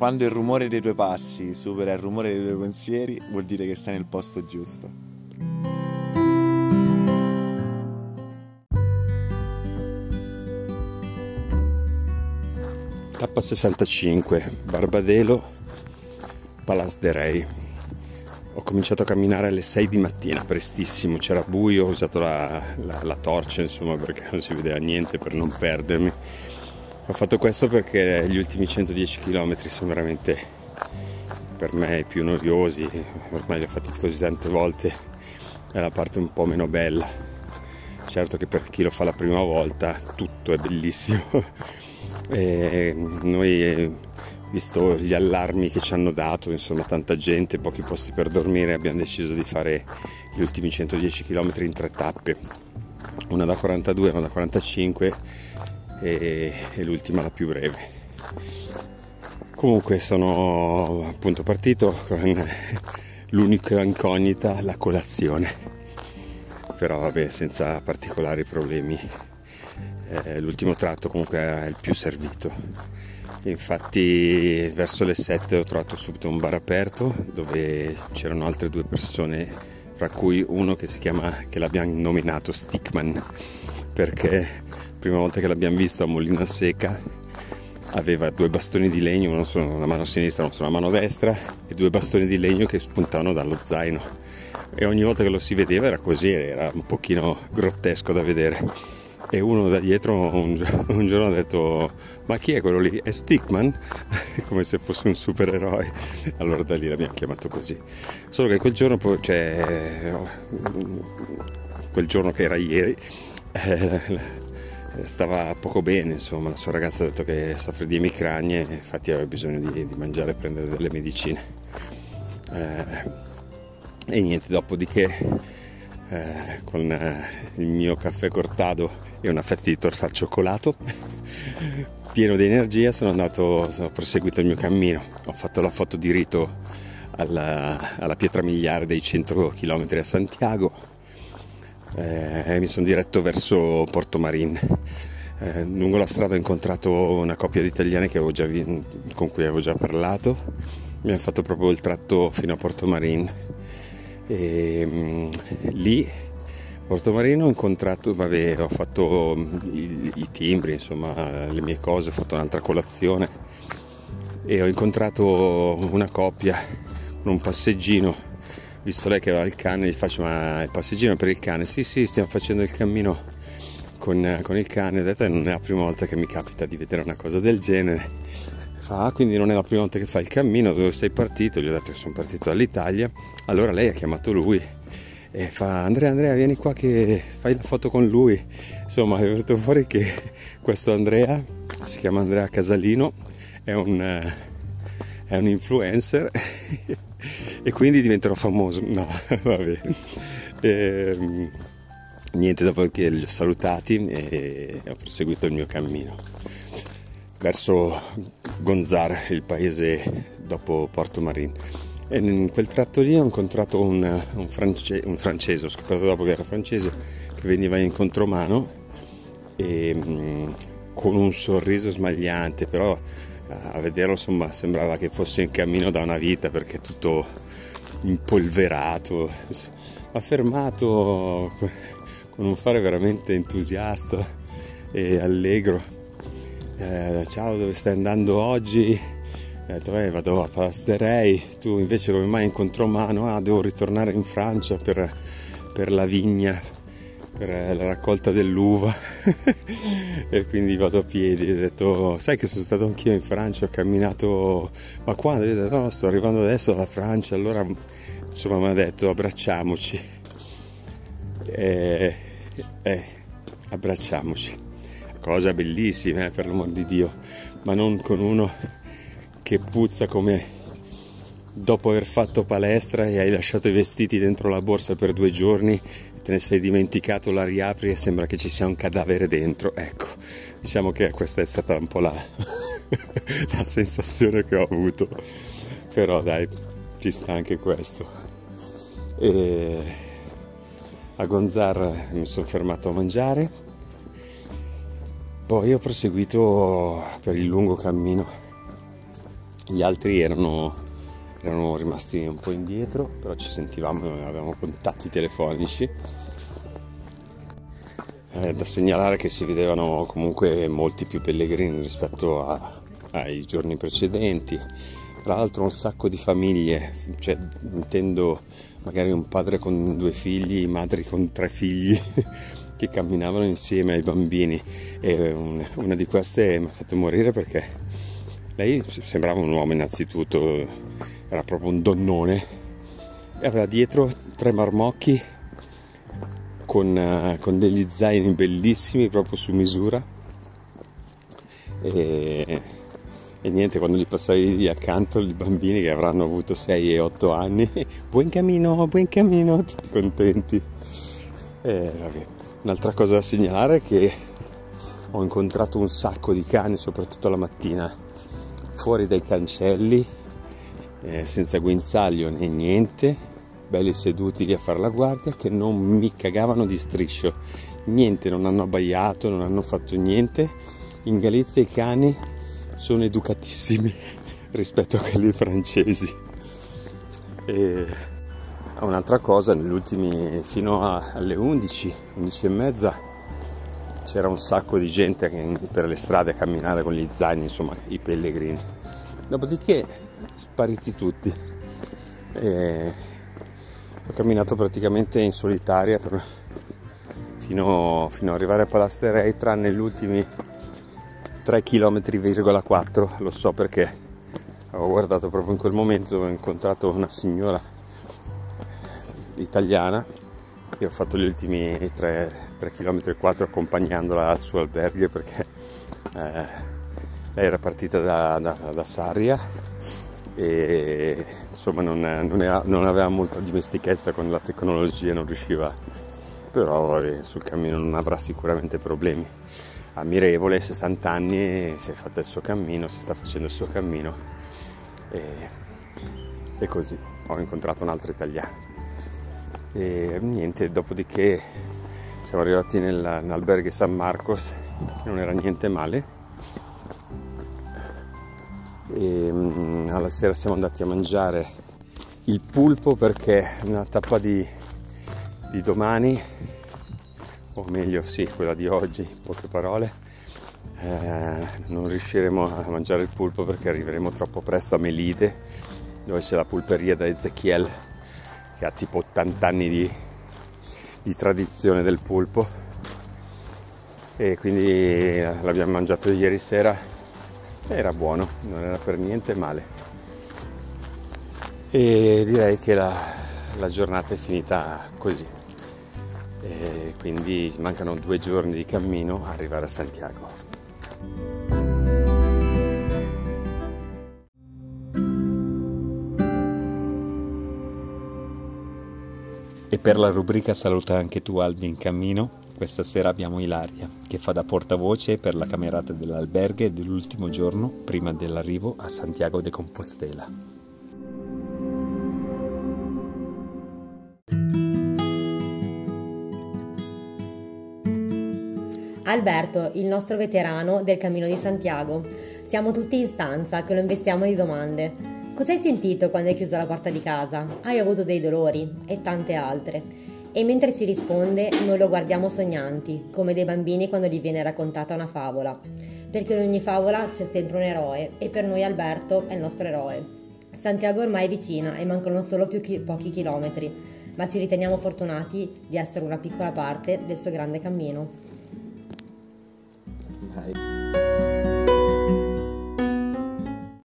quando il rumore dei tuoi passi supera il rumore dei tuoi pensieri, vuol dire che sei nel posto giusto. Tappa 65, Barbadelo, Palas de Rey. Ho cominciato a camminare alle 6 di mattina, prestissimo, c'era buio, ho usato la, la, la torcia insomma perché non si vedeva niente per non perdermi. Ho fatto questo perché gli ultimi 110 km sono veramente per me i più noiosi, ormai li ho fatti così tante volte, è la parte un po' meno bella. Certo che per chi lo fa la prima volta tutto è bellissimo. E noi, visto gli allarmi che ci hanno dato, insomma, tanta gente, pochi posti per dormire, abbiamo deciso di fare gli ultimi 110 km in tre tappe, una da 42, una da 45 e, e l'ultima la più breve. Comunque sono appunto partito con l'unica incognita, la colazione, però vabbè senza particolari problemi eh, l'ultimo tratto comunque è il più servito. Infatti verso le 7 ho trovato subito un bar aperto dove c'erano altre due persone, fra cui uno che si chiama, che l'abbiamo nominato Stickman, perché prima volta che l'abbiamo visto a Molina Seca aveva due bastoni di legno, uno sulla mano sinistra e uno sulla mano destra, e due bastoni di legno che spuntavano dallo zaino. E ogni volta che lo si vedeva era così, era un pochino grottesco da vedere e uno da dietro un, un, giorno ha detto ma chi è quello lì? È Stickman? come se fosse un supereroe allora da lì l'abbiamo chiamato così solo che quel giorno cioè, quel giorno che era ieri eh, stava poco bene insomma. La sua ragazza ha detto che soffre di emicranie infatti aveva bisogno di, di mangiare e prendere delle medicine. Eh, e niente dopodiché eh, con eh, il mio caffè cortado e una fetta di torta al cioccolato. Pieno di energia sono andato, ho proseguito il mio cammino, ho fatto la foto di rito alla, alla pietra miliare dei 100 km a Santiago eh, mi sono diretto verso Porto Marin. Eh, lungo la strada ho incontrato una coppia di italiani già, con cui avevo già parlato, abbiamo fatto proprio il tratto fino a Porto Marin e um, lì Porto Marino ho incontrato, vabbè, ho fatto i, i, timbri, insomma, le mie cose, ho fatto un'altra colazione e ho incontrato una coppia con un passeggino, visto lei che aveva il cane, gli faccio ma il passeggino per il cane? Sì, sì, stiamo facendo il cammino con, con il cane, ho detto non è la prima volta che mi capita di vedere una cosa del genere Fa, ah, quindi non è la prima volta che fai il cammino, dove sei partito? Gli ho detto che sono partito dall'Italia. Allora lei ha chiamato lui e fa Andrea Andrea vieni qua che fai la foto con lui. Insomma è venuto fuori che questo Andrea, si chiama Andrea Casalino, è un, è un influencer e quindi diventerò famoso. No, vabbè. E, ehm, niente, dopo che li ho salutati e ho proseguito il mio cammino verso Gonzar, il paese dopo Porto Marin. E in quel tratto lì ho incontrato un, un, france, un francese, ho scoperto dopo che era francese, che veniva in contromano e, mh, mm, con un sorriso smagliante, però a vederlo insomma sembrava che fosse in cammino da una vita perché tutto impolverato, ha fermato con un fare veramente entusiasta e allegro eh, ciao dove stai andando oggi? Ho detto eh, vado a Palasterei, tu invece come mai in contromano? Ah devo ritornare in Francia per, per la vigna, per la raccolta dell'uva e quindi vado a piedi. Ho detto sai che sono stato anch'io in Francia, ho camminato, ma quando? Ho detto no sto arrivando adesso dalla Francia, allora insomma mi ha detto abbracciamoci. E, eh, abbracciamoci cosa bellissima eh, per l'amor di Dio, ma non con uno che puzza come dopo aver fatto palestra e hai lasciato i vestiti dentro la borsa per due giorni e te ne sei dimenticato, la riapri e sembra che ci sia un cadavere dentro. Ecco, diciamo che questa è stata un po' la, la sensazione che ho avuto, però dai, ci sta anche questo. E a Gonzar mi sono fermato a mangiare poi ho proseguito per il lungo cammino gli altri erano, erano rimasti un po' indietro, però ci sentivamo, avevamo contatti telefonici. Eh, da segnalare che si vedevano comunque molti più pellegrini rispetto a, ai giorni precedenti. Tra l'altro un sacco di famiglie, cioè intendo magari un padre con due figli, madri con tre figli che camminavano insieme ai bambini e una di queste mi ha fatto morire perché lei sembrava un uomo innanzitutto, era proprio un donnone. E aveva dietro tre marmocchi con, uh, con degli zaini bellissimi proprio su misura. E, e niente, quando gli passavi lì accanto i bambini che avranno avuto 6 e 8 anni, buon cammino, buon cammino, tutti contenti. E, Un'altra cosa da segnalare è che ho incontrato un sacco di cani, soprattutto la mattina, fuori dai cancelli, eh, senza guinzaglio né niente, belli seduti lì a fare la guardia, che non mi cagavano di striscio. Niente, non hanno abbaiato, non hanno fatto niente. In Galizia i cani sono educatissimi rispetto a quelli francesi. E un'altra cosa, negli ultimi fino a, alle 11, 11 e mezza c'era un sacco di gente per le strade a camminare con gli zaini, insomma i pellegrini. Dopodiché spariti tutti. E ho camminato praticamente in solitaria per, fino, fino ad arrivare a Palasterei, tranne gli ultimi 3 km,4 lo so perché avevo guardato proprio in quel momento ho incontrato una signora italiana. E ho fatto gli ultimi 3, 3 km e 4 accompagnandola al suo albergo perché eh, lei era partita da, da, da Sarria e insomma non, non, era, non, aveva molta dimestichezza con la tecnologia, non riusciva, però vabbè, sul cammino non avrà sicuramente problemi ammirevole, 60 anni, si è fatto il suo cammino, si sta facendo il suo cammino e, e così ho incontrato un altro italiano. E niente, dopodiché siamo arrivati nell'albergo San Marcos, non era niente male. E mm, alla sera siamo andati a mangiare il pulpo perché nella tappa di, di domani o meglio sì, quella di oggi, in poche parole, eh, non riusciremo a mangiare il pulpo perché arriveremo troppo presto a Melide, dove c'è la pulperia da Ezechiel, che ha tipo 80 anni di, di tradizione del pulpo. E quindi l'abbiamo mangiato ieri sera, era buono, non era per niente male. E direi che la, la giornata è finita così e quindi mancano due giorni di cammino a arrivare a Santiago. E per la rubrica Saluta anche tu Albi in cammino, questa sera abbiamo Ilaria che fa da portavoce per la camerata dell'alberghe dell'ultimo giorno prima dell'arrivo a Santiago de Compostela. Alberto, il nostro veterano del Cammino di Santiago. Siamo tutti in stanza che lo investiamo di domande. Cosa hai sentito quando hai chiuso la porta di casa? Hai avuto dei dolori? E tante altre. E mentre ci risponde, noi lo guardiamo sognanti, come dei bambini quando gli viene raccontata una favola. Perché in ogni favola c'è sempre un eroe e per noi Alberto è il nostro eroe. Santiago ormai è vicina e mancano solo chi- pochi chilometri, ma ci riteniamo fortunati di essere una piccola parte del suo grande cammino. 台。